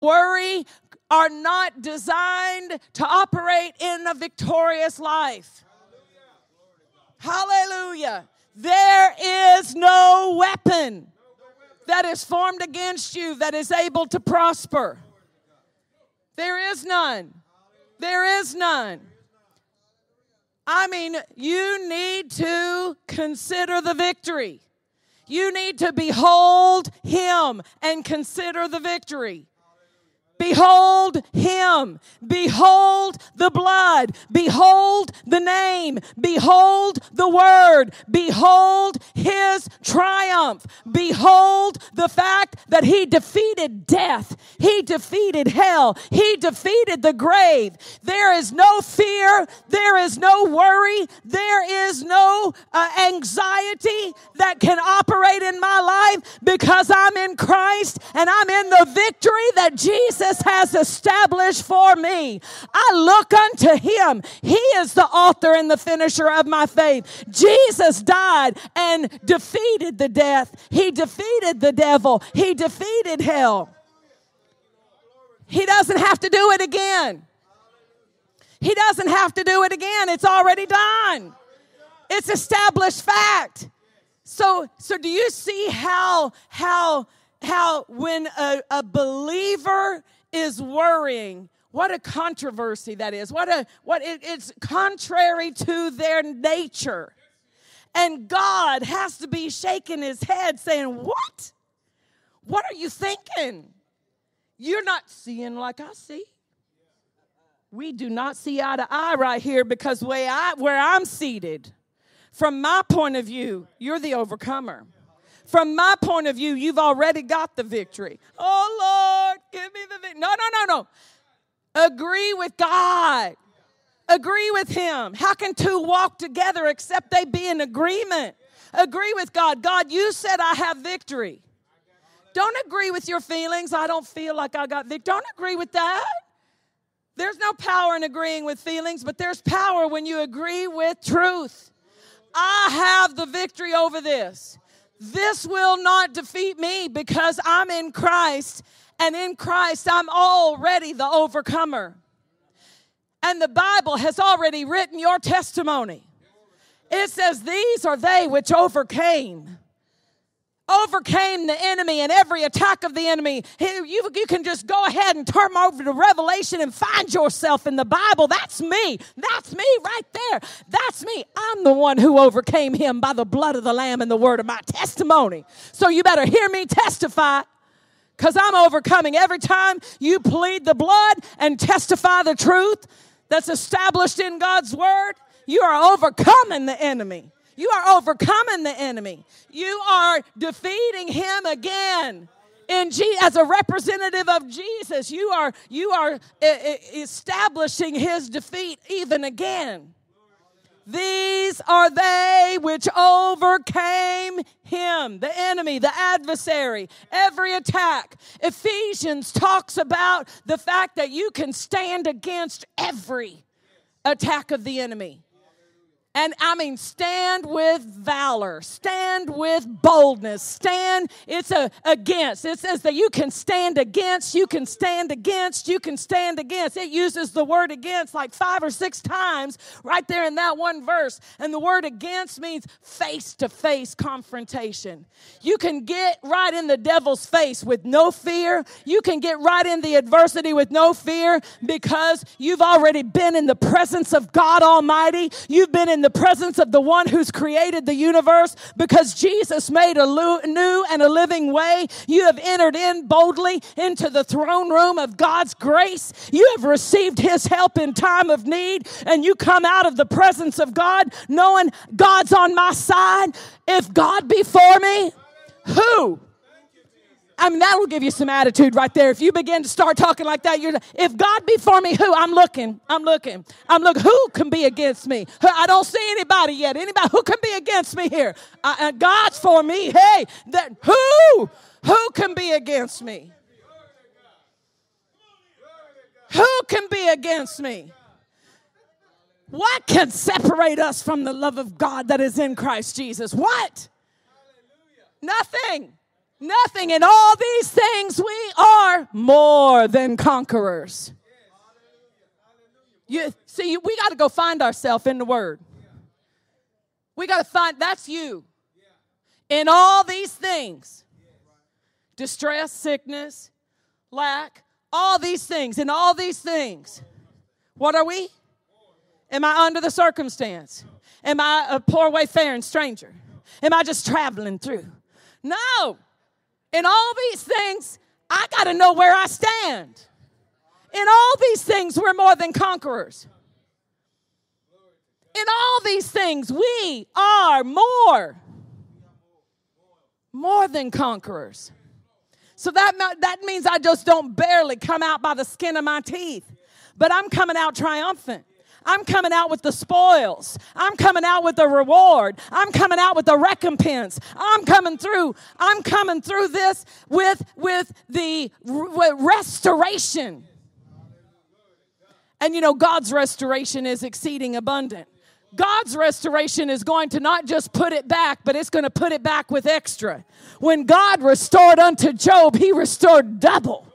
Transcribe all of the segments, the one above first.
worry are not designed to operate in a victorious life. Hallelujah. There is no weapon that is formed against you that is able to prosper. There is none. There is none. I mean, you need to consider the victory. You need to behold Him and consider the victory. Behold him. Behold the blood. Behold the name. Behold the word. Behold his triumph. Behold the fact that he defeated death. He defeated hell. He defeated the grave. There is no fear. There is no worry. There is no uh, anxiety that can operate in my life because I'm in Christ and I'm in the victory that Jesus Jesus has established for me. I look unto him. He is the author and the finisher of my faith. Jesus died and defeated the death. He defeated the devil. He defeated hell. He doesn't have to do it again. He doesn't have to do it again. It's already done. It's established fact. So so do you see how how how when a, a believer is worrying. What a controversy that is. What a what it, it's contrary to their nature. And God has to be shaking his head saying, "What? What are you thinking? You're not seeing like I see." We do not see eye to eye right here because way I, where I'm seated, from my point of view, you're the overcomer. From my point of view, you've already got the victory. Oh Lord, give me the victory. No, no, no, no. Agree with God. Agree with Him. How can two walk together except they be in agreement? Agree with God. God, you said I have victory. Don't agree with your feelings. I don't feel like I got victory. Don't agree with that. There's no power in agreeing with feelings, but there's power when you agree with truth. I have the victory over this. This will not defeat me because I'm in Christ, and in Christ, I'm already the overcomer. And the Bible has already written your testimony. It says, These are they which overcame overcame the enemy and every attack of the enemy. You, you can just go ahead and turn over to Revelation and find yourself in the Bible. That's me. That's me right there. That's me. I'm the one who overcame him by the blood of the Lamb and the word of my testimony. So you better hear me testify because I'm overcoming every time you plead the blood and testify the truth that's established in God's word. You are overcoming the enemy. You are overcoming the enemy. You are defeating him again. In as a representative of Jesus, you are you are establishing his defeat even again. These are they which overcame him, the enemy, the adversary, every attack. Ephesians talks about the fact that you can stand against every attack of the enemy. And I mean, stand with valor, stand with boldness, stand, it's a against. It says that you can stand against, you can stand against, you can stand against. It uses the word against like five or six times right there in that one verse. And the word against means face to face confrontation. You can get right in the devil's face with no fear. You can get right in the adversity with no fear because you've already been in the presence of God Almighty. You've been in in the presence of the one who's created the universe because Jesus made a new and a living way. You have entered in boldly into the throne room of God's grace. You have received his help in time of need and you come out of the presence of God knowing God's on my side. If God be for me, who I mean, that'll give you some attitude right there. If you begin to start talking like that, you're, if God be for me, who? I'm looking. I'm looking. I'm looking. Who can be against me? I don't see anybody yet. Anybody who can be against me here? Uh, God's for me. Hey, that who? Who can be against me? Who can be against me? What can separate us from the love of God that is in Christ Jesus? What? Nothing. Nothing. In all these things, we are more than conquerors. You see, we got to go find ourselves in the Word. We got to find that's you. In all these things, distress, sickness, lack, all these things, in all these things, what are we? Am I under the circumstance? Am I a poor wayfaring stranger? Am I just traveling through? No. In all these things, I got to know where I stand. In all these things, we're more than conquerors. In all these things, we are more, more than conquerors. So that, that means I just don't barely come out by the skin of my teeth, but I'm coming out triumphant. I'm coming out with the spoils. I'm coming out with the reward. I'm coming out with the recompense. I'm coming through. I'm coming through this with with the restoration. And you know God's restoration is exceeding abundant. God's restoration is going to not just put it back, but it's going to put it back with extra. When God restored unto Job, he restored double.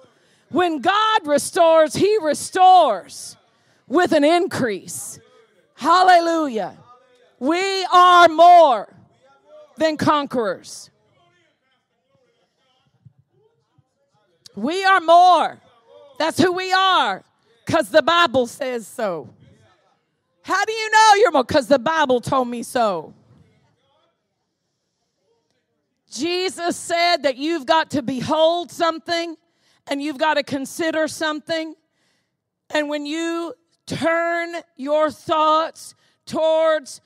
When God restores, he restores with an increase. Hallelujah. We are more than conquerors. We are more. That's who we are because the Bible says so. How do you know you're more? Because the Bible told me so. Jesus said that you've got to behold something and you've got to consider something. And when you turn your thoughts towards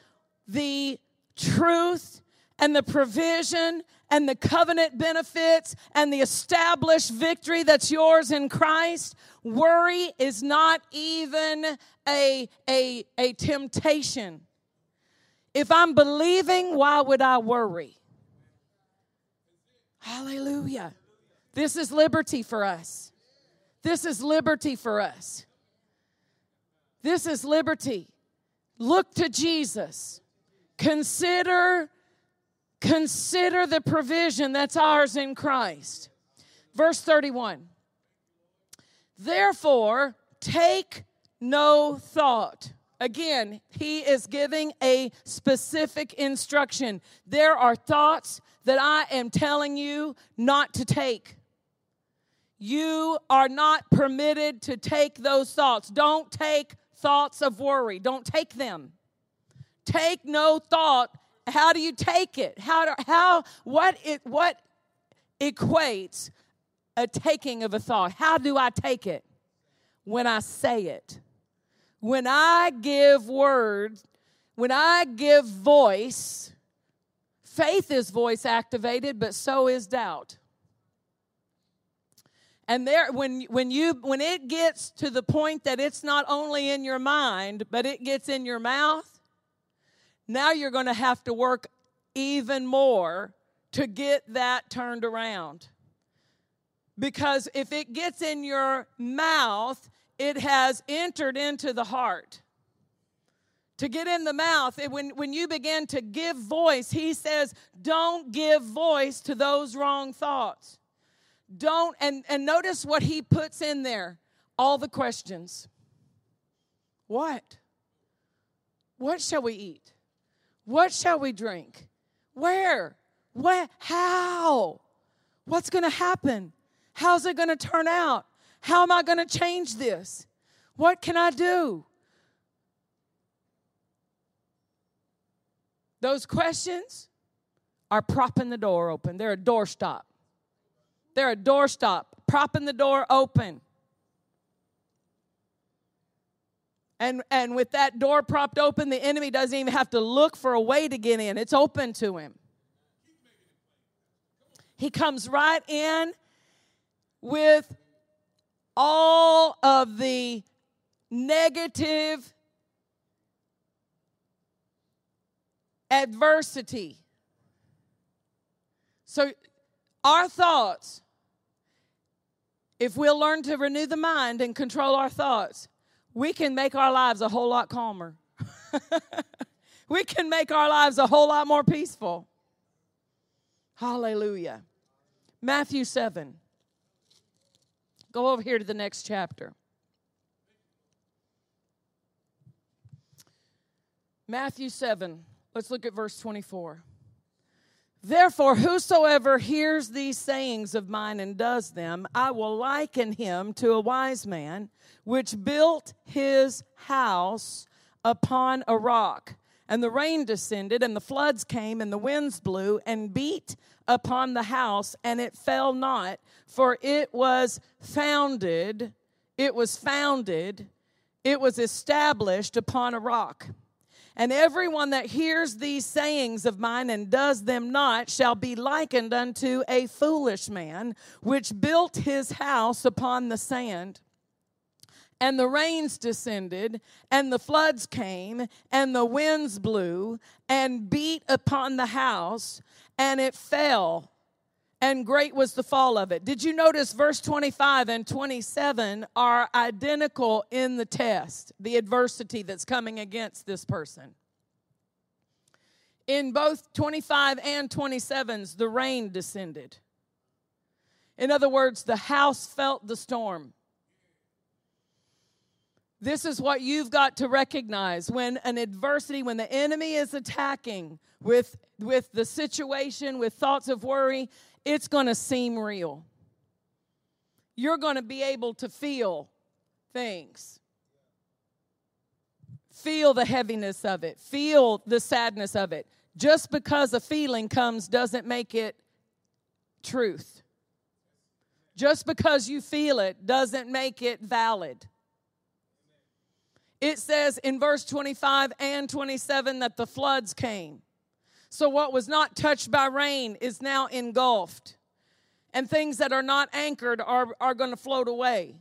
the truth and the provision and the covenant benefits and the established victory that's yours in Christ, worry is not even a, a, a temptation. If I'm believing, why would I worry? Hallelujah. This is liberty for us. This is liberty for us. This is liberty. Look to Jesus. Consider consider the provision that's ours in Christ. Verse 31. Therefore, take no thought. Again, he is giving a specific instruction. There are thoughts that I am telling you not to take. You are not permitted to take those thoughts. Don't take thoughts of worry. Don't take them. Take no thought. How do you take it? How do, how what it what equates a taking of a thought? How do I take it? When I say it. When I give words, when I give voice, faith is voice activated, but so is doubt. And there when when you when it gets to the point that it's not only in your mind, but it gets in your mouth, now you're going to have to work even more to get that turned around. Because if it gets in your mouth, it has entered into the heart. To get in the mouth, it, when, when you begin to give voice, he says, don't give voice to those wrong thoughts. Don't, and, and notice what he puts in there all the questions. What? What shall we eat? What shall we drink? Where? What? How? What's going to happen? How's it going to turn out? How am I going to change this? What can I do? Those questions are propping the door open. They're a doorstop. They're a doorstop, propping the door open. And, and with that door propped open, the enemy doesn't even have to look for a way to get in. It's open to him. He comes right in with all of the negative adversity. So, our thoughts, if we'll learn to renew the mind and control our thoughts, we can make our lives a whole lot calmer. we can make our lives a whole lot more peaceful. Hallelujah. Matthew 7. Go over here to the next chapter. Matthew 7. Let's look at verse 24. Therefore, whosoever hears these sayings of mine and does them, I will liken him to a wise man which built his house upon a rock. And the rain descended, and the floods came, and the winds blew and beat upon the house, and it fell not, for it was founded, it was founded, it was established upon a rock. And everyone that hears these sayings of mine and does them not shall be likened unto a foolish man, which built his house upon the sand. And the rains descended, and the floods came, and the winds blew, and beat upon the house, and it fell and great was the fall of it. Did you notice verse 25 and 27 are identical in the test, the adversity that's coming against this person? In both 25 and 27s, the rain descended. In other words, the house felt the storm. This is what you've got to recognize when an adversity, when the enemy is attacking with, with the situation, with thoughts of worry, it's going to seem real. You're going to be able to feel things. Feel the heaviness of it, feel the sadness of it. Just because a feeling comes doesn't make it truth. Just because you feel it doesn't make it valid. It says in verse 25 and 27 that the floods came. So, what was not touched by rain is now engulfed, and things that are not anchored are, are going to float away.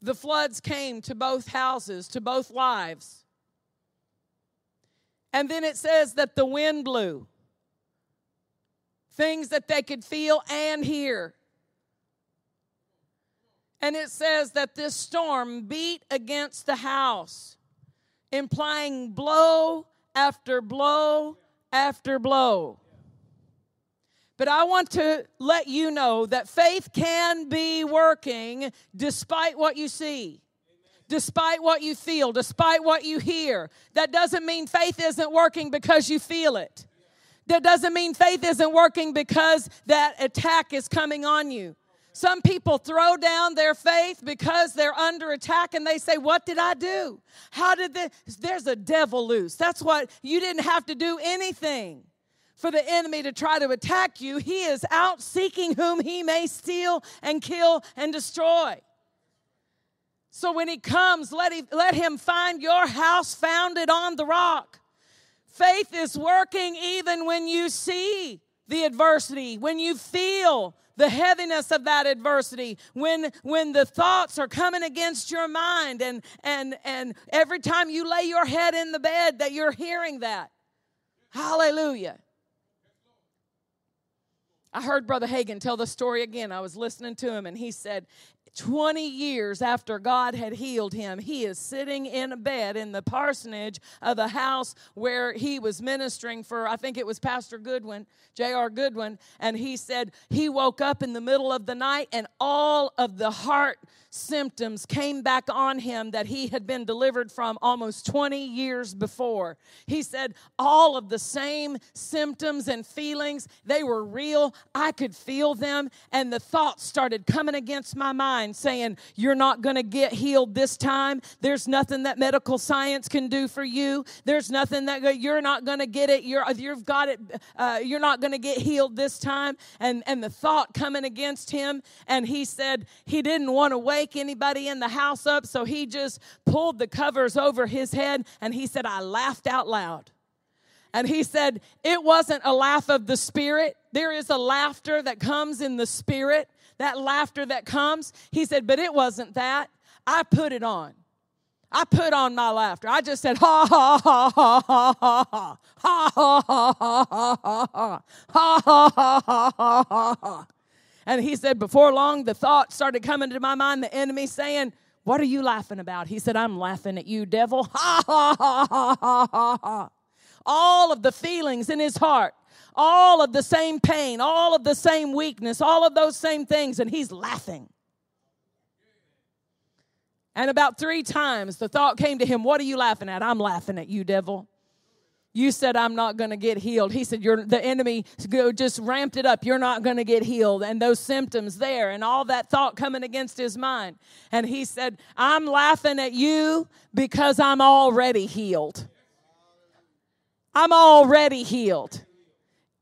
The floods came to both houses, to both lives. And then it says that the wind blew. Things that they could feel and hear. And it says that this storm beat against the house, implying blow after blow after blow. But I want to let you know that faith can be working despite what you see, despite what you feel, despite what you hear. That doesn't mean faith isn't working because you feel it. That doesn't mean faith isn't working because that attack is coming on you. Some people throw down their faith because they're under attack and they say, What did I do? How did this? There's a devil loose. That's what you didn't have to do anything for the enemy to try to attack you. He is out seeking whom he may steal and kill and destroy. So when he comes, let, he, let him find your house founded on the rock. Faith is working even when you see the adversity, when you feel the heaviness of that adversity when when the thoughts are coming against your mind and and and every time you lay your head in the bed that you're hearing that hallelujah I heard Brother Hagin tell the story again. I was listening to him, and he said 20 years after God had healed him, he is sitting in a bed in the parsonage of the house where he was ministering for, I think it was Pastor Goodwin, J.R. Goodwin. And he said he woke up in the middle of the night and all of the heart symptoms came back on him that he had been delivered from almost 20 years before. He said all of the same symptoms and feelings, they were real. I could feel them. And the thoughts started coming against my mind saying, You're not going to get healed this time. There's nothing that medical science can do for you. There's nothing that you're not going to get it. You're, you've got it. Uh, you're not going to get healed this time. And, and the thought coming against him. And he said he didn't want to wake anybody in the house up. So he just pulled the covers over his head. And he said, I laughed out loud. And he said, It wasn't a laugh of the spirit. There is a laughter that comes in the spirit that laughter that comes. He said, but it wasn't that. I put it on. I put on my laughter. I just said, ha ha ha ha ha ha ha ha ha ha ha ha ha ha ha ha ha ha ha. And he said, before long, the thought started coming to my mind, the enemy saying, What are you laughing about? He said, I'm laughing at you, devil. Ha ha ha ha ha ha ha. All of the feelings in his heart all of the same pain, all of the same weakness, all of those same things, and he's laughing. And about three times the thought came to him, What are you laughing at? I'm laughing at you, devil. You said I'm not going to get healed. He said you're the enemy just ramped it up. You're not going to get healed and those symptoms there and all that thought coming against his mind. And he said, "I'm laughing at you because I'm already healed. I'm already healed."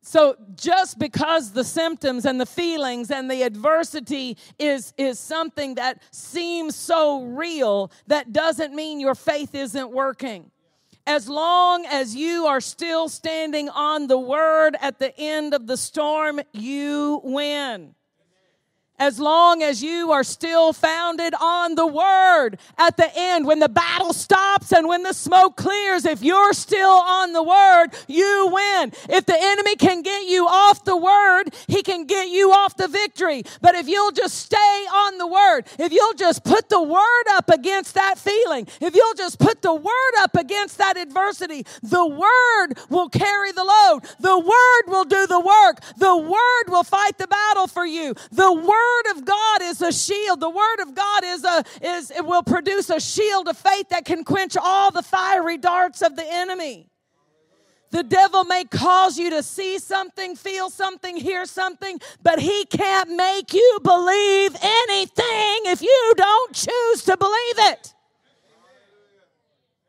So just because the symptoms and the feelings and the adversity is is something that seems so real, that doesn't mean your faith isn't working. As long as you are still standing on the word at the end of the storm, you win as long as you are still founded on the word at the end when the battle stops and when the smoke clears if you're still on the word you win. If the enemy can get you off the word he can get you off the victory. But if you'll just stay on the word if you'll just put the word up against that feeling if you'll just put the word up against that adversity the word will carry the load. The word will do the work. The word will fight the battle for you. The word word of God is a shield. The word of God is a is it will produce a shield of faith that can quench all the fiery darts of the enemy. The devil may cause you to see something, feel something, hear something, but he can't make you believe anything if you don't choose to believe it.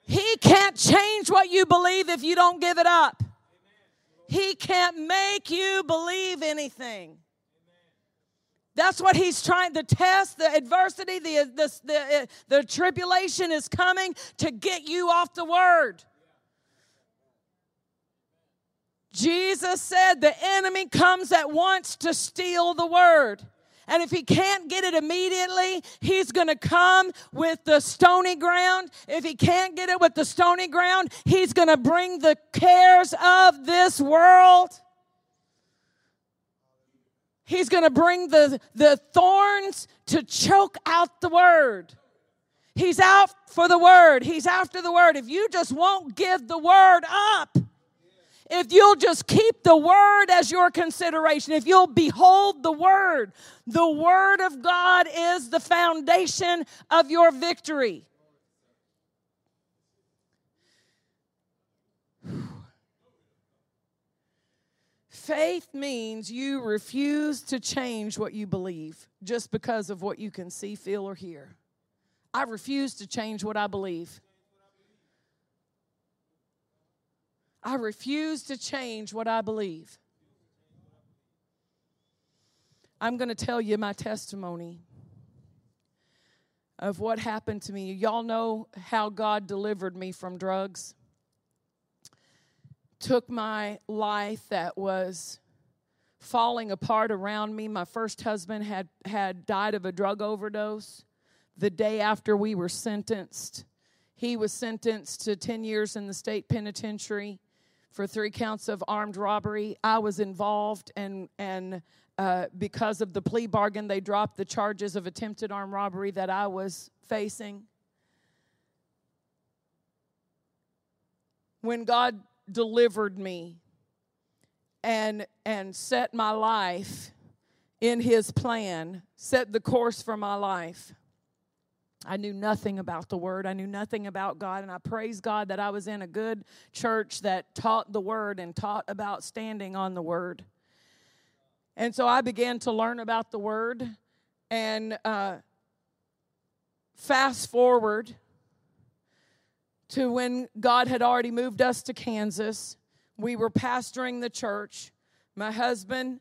He can't change what you believe if you don't give it up. He can't make you believe anything. That's what he's trying The test. The adversity, the, the, the, the tribulation is coming to get you off the word. Jesus said the enemy comes at once to steal the word. And if he can't get it immediately, he's going to come with the stony ground. If he can't get it with the stony ground, he's going to bring the cares of this world. He's going to bring the, the thorns to choke out the word. He's out for the word. He's after the word. If you just won't give the word up, if you'll just keep the word as your consideration, if you'll behold the word, the word of God is the foundation of your victory. Faith means you refuse to change what you believe just because of what you can see, feel, or hear. I refuse to change what I believe. I refuse to change what I believe. I'm going to tell you my testimony of what happened to me. Y'all know how God delivered me from drugs took my life that was falling apart around me. My first husband had, had died of a drug overdose the day after we were sentenced. He was sentenced to 10 years in the state penitentiary for three counts of armed robbery. I was involved, and, and uh, because of the plea bargain, they dropped the charges of attempted armed robbery that I was facing. When God delivered me and and set my life in his plan set the course for my life I knew nothing about the word. I knew nothing about God. And I praise God that I was in a good church that taught the word and taught about standing on the word. And so I began to learn about the word. And uh, fast forward to when God had already moved us to Kansas. We were pastoring the church. My husband,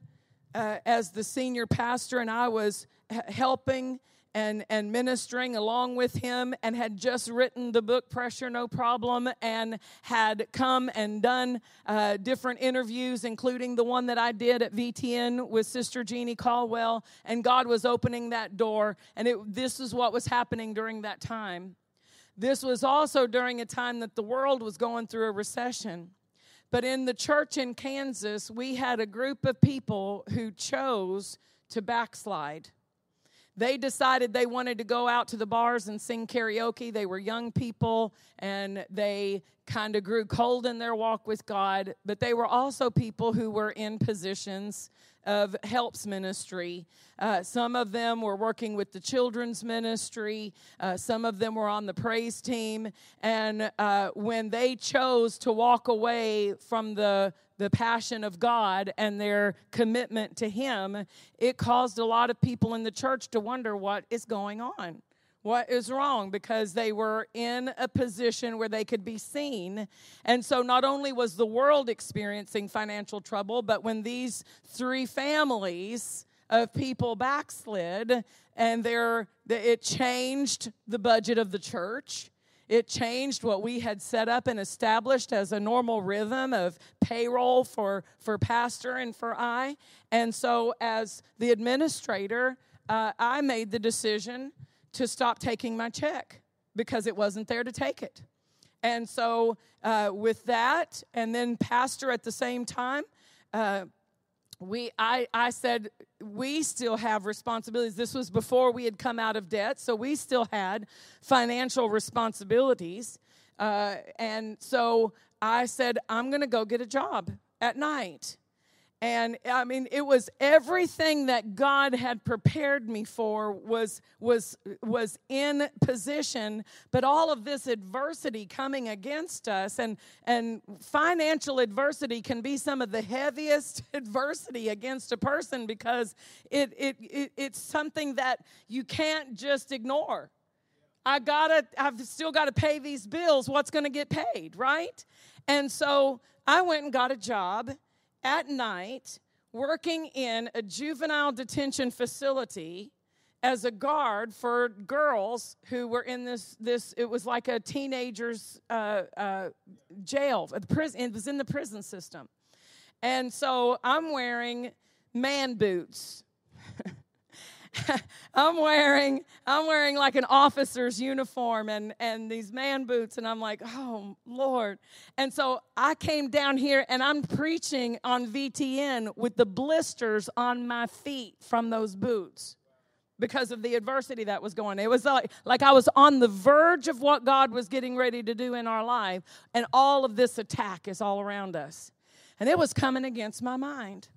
uh, as the senior pastor, and I was helping and, and ministering along with him and had just written the book Pressure No Problem and had come and done uh, different interviews, including the one that I did at VTN with Sister Jeannie Caldwell. And God was opening that door, and it, this is what was happening during that time. This was also during a time that the world was going through a recession. But in the church in Kansas, we had a group of people who chose to backslide. They decided they wanted to go out to the bars and sing karaoke. They were young people and they kind of grew cold in their walk with God, but they were also people who were in positions of helps ministry. Uh, some of them were working with the children's ministry. Uh, some of them were on the praise team. And uh, when they chose to walk away from the the passion of God and their commitment to Him, it caused a lot of people in the church to wonder what is going on. What is wrong? Because they were in a position where they could be seen. And so not only was the world experiencing financial trouble, but when these three families of people backslid and there it changed the budget of the church it changed what we had set up and established as a normal rhythm of payroll for, for pastor and for I. And so, as the administrator, uh, I made the decision to stop taking my check because it wasn't there to take it. And so, uh, with that, and then pastor at the same time, uh, we I, I said we still have responsibilities. This was before we had come out of debt so we still had financial responsibilities. Uh, and so i said i'm going to go get a job at night and i mean it was everything that god had prepared me for was was was in position but all of this adversity coming against us and and financial adversity can be some of the heaviest adversity against a person because it, it, it it's something that you can't just ignore. I gotta i've still got to pay these bills. What's going to get paid right? And so i went and got a job at night working in a juvenile detention facility as a guard for girls who were in this this it was like a teenagers uh, uh, jail the prison it was in the prison system. And so i'm wearing man boots I'm wearing I'm wearing like an officer's uniform and and these man boots and I'm like, "Oh, Lord." And so I came down here and I'm preaching on VTN with the blisters on my feet from those boots because of the adversity that was going. It was like, like I was on the verge of what God was getting ready to do in our life, and all of this attack is all around us. And it was coming against my mind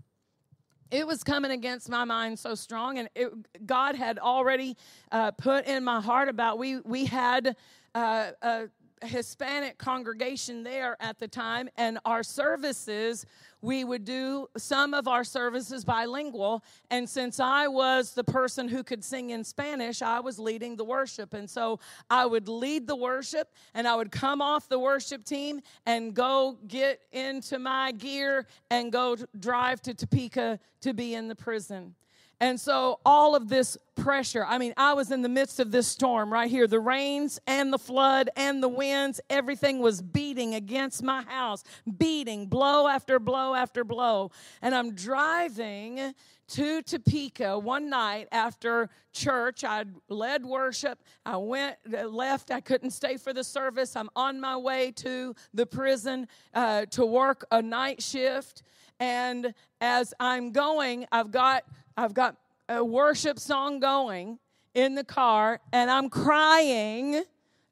it was coming against my mind so strong and it, god had already uh, put in my heart about we we had uh, a hispanic congregation there at the time and our services we would do some of our services bilingual. And since I was the person who could sing in Spanish, I was leading the worship. And so I would lead the worship and I would come off the worship team and go get into my gear and go drive to Topeka to be in the prison. And so, all of this pressure I mean, I was in the midst of this storm right here the rains and the flood and the winds, everything was beating against my house, beating blow after blow after blow. And I'm driving to Topeka one night after church. I led worship. I went, left. I couldn't stay for the service. I'm on my way to the prison uh, to work a night shift. And as I'm going, I've got I've got a worship song going in the car, and I'm crying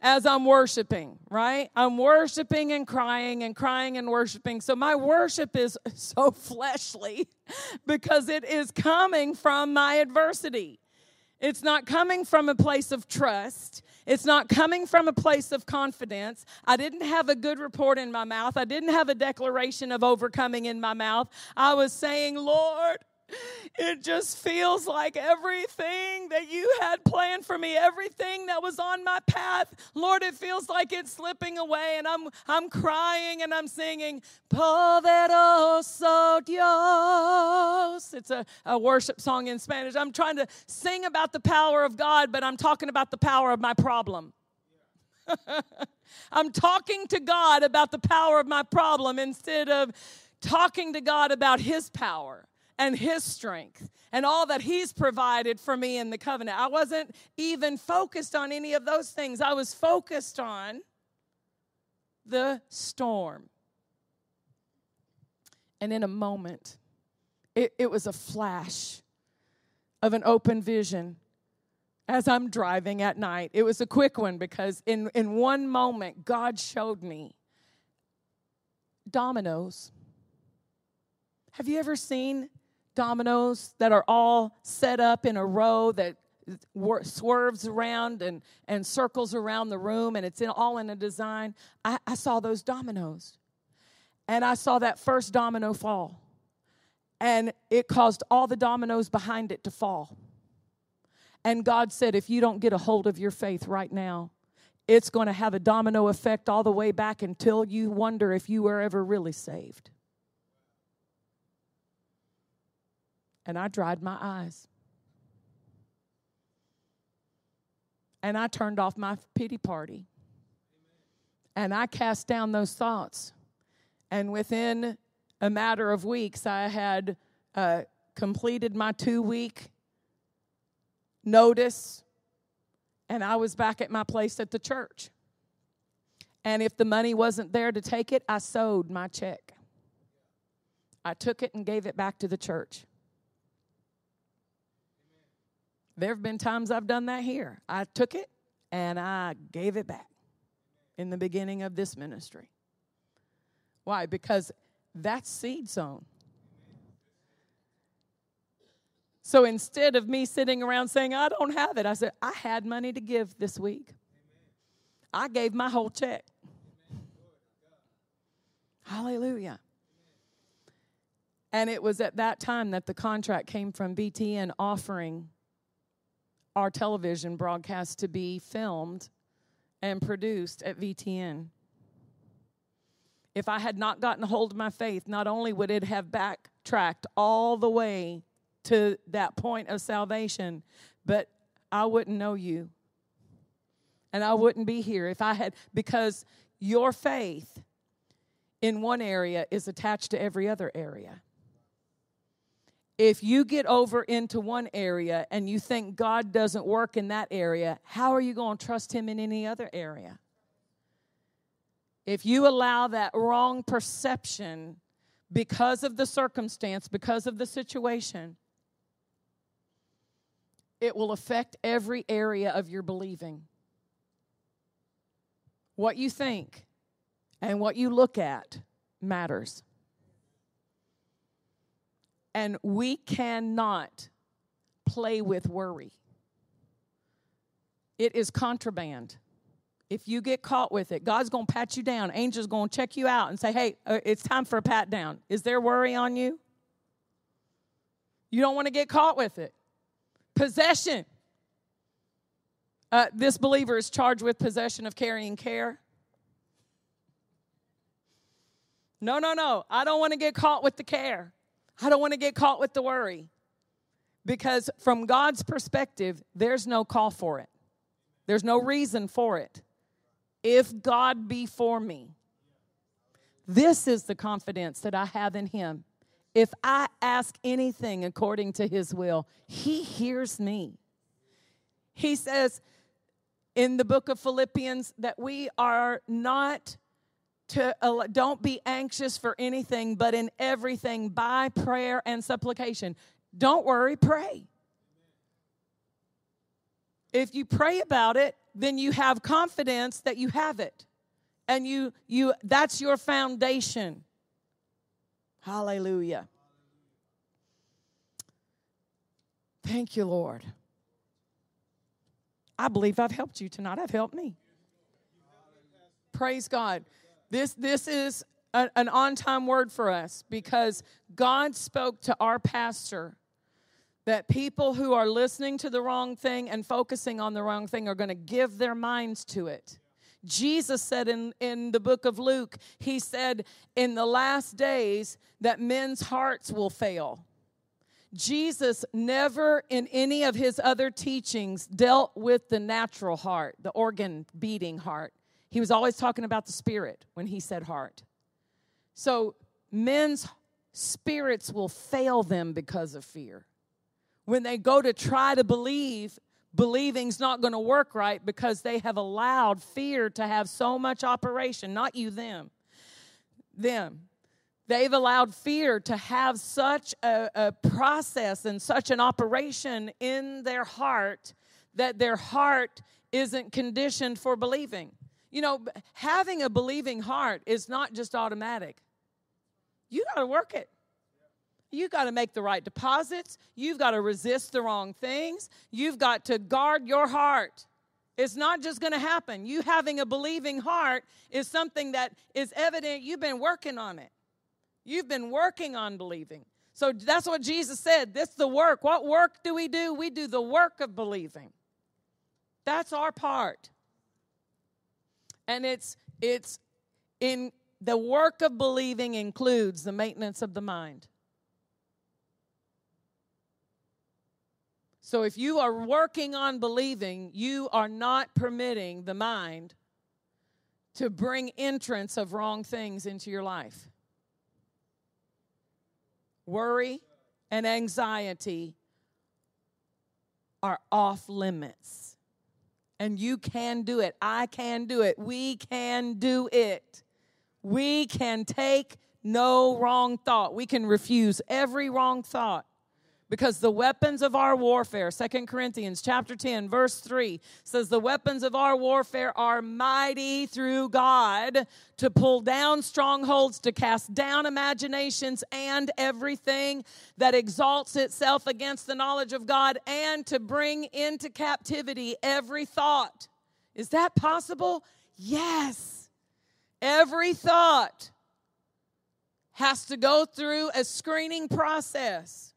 as I'm worshiping, right? I'm worshiping and crying and crying and worshiping. So my worship is so fleshly because it is coming from my adversity. It's not coming from a place of trust. It's not coming from a place of confidence. I didn't have a good report in my mouth. I didn't have a declaration of overcoming in my mouth. I was saying, Lord, it just feels like everything that you had planned for me, everything that was on my path, Lord, it feels like it's slipping away. And I'm I'm crying and I'm singing, Poderoso Dios. It's a, a worship song in Spanish. I'm trying to sing about the power of God, but I'm talking about the power of my problem. I'm talking to God about the power of my problem instead of talking to God about His power and His strength and all that He's provided for me in the covenant. I wasn't even focused on any of those things, I was focused on the storm. And in a moment, it, it was a flash of an open vision as I'm driving at night. It was a quick one because in, in one moment, God showed me dominoes. Have you ever seen dominoes that are all set up in a row that swerves around and, and circles around the room and it's in, all in a design? I, I saw those dominoes. And I saw that first domino fall. And it caused all the dominoes behind it to fall. And God said, if you don't get a hold of your faith right now, it's going to have a domino effect all the way back until you wonder if you were ever really saved. And I dried my eyes. And I turned off my pity party. And I cast down those thoughts. And within a matter of weeks, I had uh, completed my two week notice, and I was back at my place at the church. And if the money wasn't there to take it, I sowed my check. I took it and gave it back to the church. There have been times I've done that here. I took it and I gave it back in the beginning of this ministry. Why? Because that's seed sown. So instead of me sitting around saying, I don't have it, I said, I had money to give this week. I gave my whole check. Hallelujah. And it was at that time that the contract came from VTN offering our television broadcast to be filmed and produced at VTN. If I had not gotten hold of my faith, not only would it have backtracked all the way to that point of salvation, but I wouldn't know you. And I wouldn't be here if I had, because your faith in one area is attached to every other area. If you get over into one area and you think God doesn't work in that area, how are you going to trust Him in any other area? If you allow that wrong perception because of the circumstance, because of the situation, it will affect every area of your believing. What you think and what you look at matters. And we cannot play with worry. It is contraband. If you get caught with it, God's going to pat you down. Angels going to check you out and say, "Hey, uh, it's time for a pat down." Is there worry on you? You don't want to get caught with it. Possession. Uh, this believer is charged with possession of carrying care. No, no, no. I don't want to get caught with the care. I don't want to get caught with the worry. Because from God's perspective, there's no call for it, there's no reason for it. If God be for me, this is the confidence that I have in Him. If I ask anything according to his will, he hears me. He says in the book of Philippians that we are not to don't be anxious for anything but in everything by prayer and supplication. Don't worry, pray. If you pray about it, then you have confidence that you have it. And you you that's your foundation. Hallelujah. Thank you, Lord. I believe I've helped you tonight. I've helped me. Praise God. This, this is a, an on time word for us because God spoke to our pastor that people who are listening to the wrong thing and focusing on the wrong thing are going to give their minds to it. Jesus said in, in the book of Luke, He said, in the last days that men's hearts will fail. Jesus never in any of his other teachings dealt with the natural heart, the organ beating heart. He was always talking about the spirit when he said heart. So men's spirits will fail them because of fear. When they go to try to believe, believing's not going to work right because they have allowed fear to have so much operation, not you, them. Them. They've allowed fear to have such a, a, process and such an operation in their heart that their heart isn't conditioned for believing. You know, having a believing heart is not just automatic. You got to work it. You got to make the right deposits. You've got to resist the wrong things. You've got to guard your heart. It's not just going to happen. You having a believing heart is something that is evident. You've been working on it. You've been working on believing. So that's what Jesus said. This the work. What work do we do? We do the work of believing. That's our part. And it's it's in the work of believing includes the maintenance of the mind. So if you are working on believing, you are not permitting the mind to bring entrance of wrong things into your life. Worry and anxiety are off limits. And you can do it. I can do it. We can do it. We can take no wrong thought. We can refuse every wrong thought because the weapons of our warfare Second corinthians chapter 10 verse 3 says the weapons of our warfare are mighty through god to pull down strongholds to cast down imaginations and everything that exalts itself against the knowledge of god and to bring into captivity every thought. Is that possible? Yes. Every thought has to go through a screening process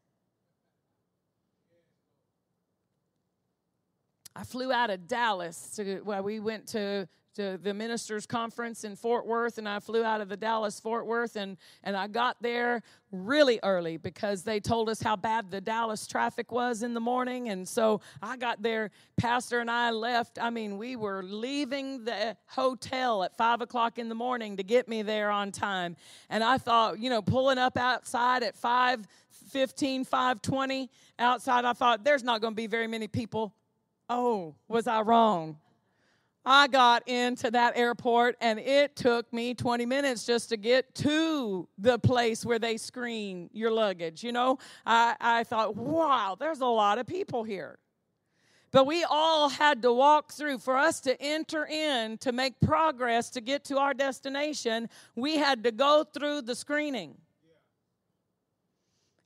I flew out of Dallas to well, we went to to the ministers conference in Fort Worth and I flew out of the Dallas Fort Worth and and I got there really early because they told us how bad the Dallas traffic was in the morning and so I got there. Pastor and I left. I mean we were leaving the hotel at five o'clock in the morning to get me there on time and I thought you know pulling up outside at 5 15 520 outside I thought there's not going to be very many people Oh, was I wrong? I got into that airport and it took me 20 minutes just to get to the place where they screen your luggage. You know, I, I thought, wow, there's a lot of people here. But we all had to walk through. For us to enter in, to make progress, to get to our destination, we had to go through the screening.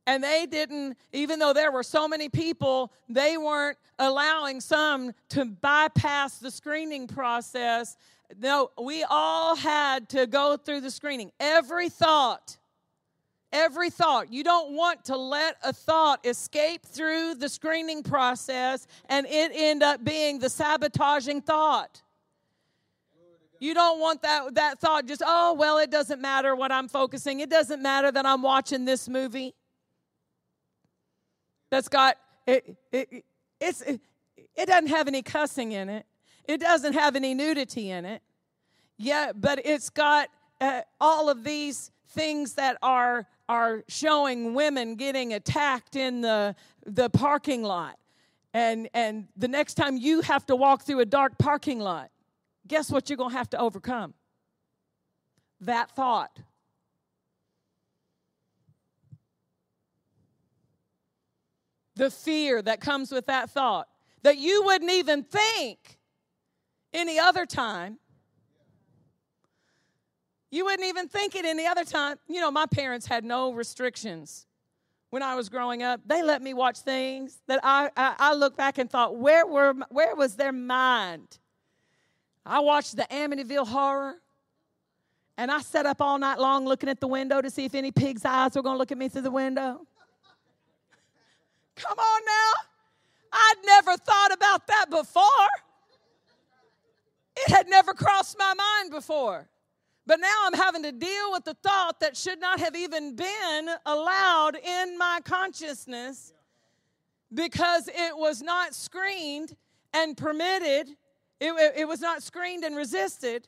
And they didn't, even though there were so many people, they weren't allowing some to bypass the screening process. No, we all had to go through the screening. Every thought, every thought. You don't want to let a thought escape through the screening process and it end up being the sabotaging thought. You don't want that, that thought just, oh, well, it doesn't matter what I'm focusing. It doesn't matter that I'm watching this movie that's got it, it it, it doesn't have any cussing in it. It doesn't have any nudity in it. Yeah, but it's got uh, all of these things that are are showing women getting attacked in the the parking lot. And and the next time you have to walk through a dark parking lot, guess what you're going to have to overcome? That thought. The fear that comes with that thought that you wouldn't even think any other time. You wouldn't even think it any other time. You know, my parents had no restrictions when I was growing up. They let me watch things that I, I, I look back and thought, where, were, where was their mind? I watched the Amityville horror. And I sat up all night long looking at the window to see if any pig's eyes were going to look at me through the window. Come on now. I'd never thought about that before. It had never crossed my mind before. But now I'm having to deal with the thought that should not have even been allowed in my consciousness because it was not screened and permitted, it, it, was not screened and resisted.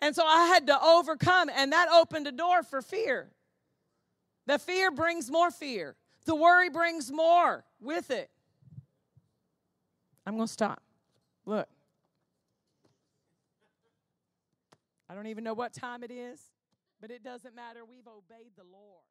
And so I had to overcome, and that opened a door for fear. The fear brings more fear. The worry brings more with it. I'm going to stop. Look. I don't even know what time it is, but it doesn't matter. We've obeyed the Lord.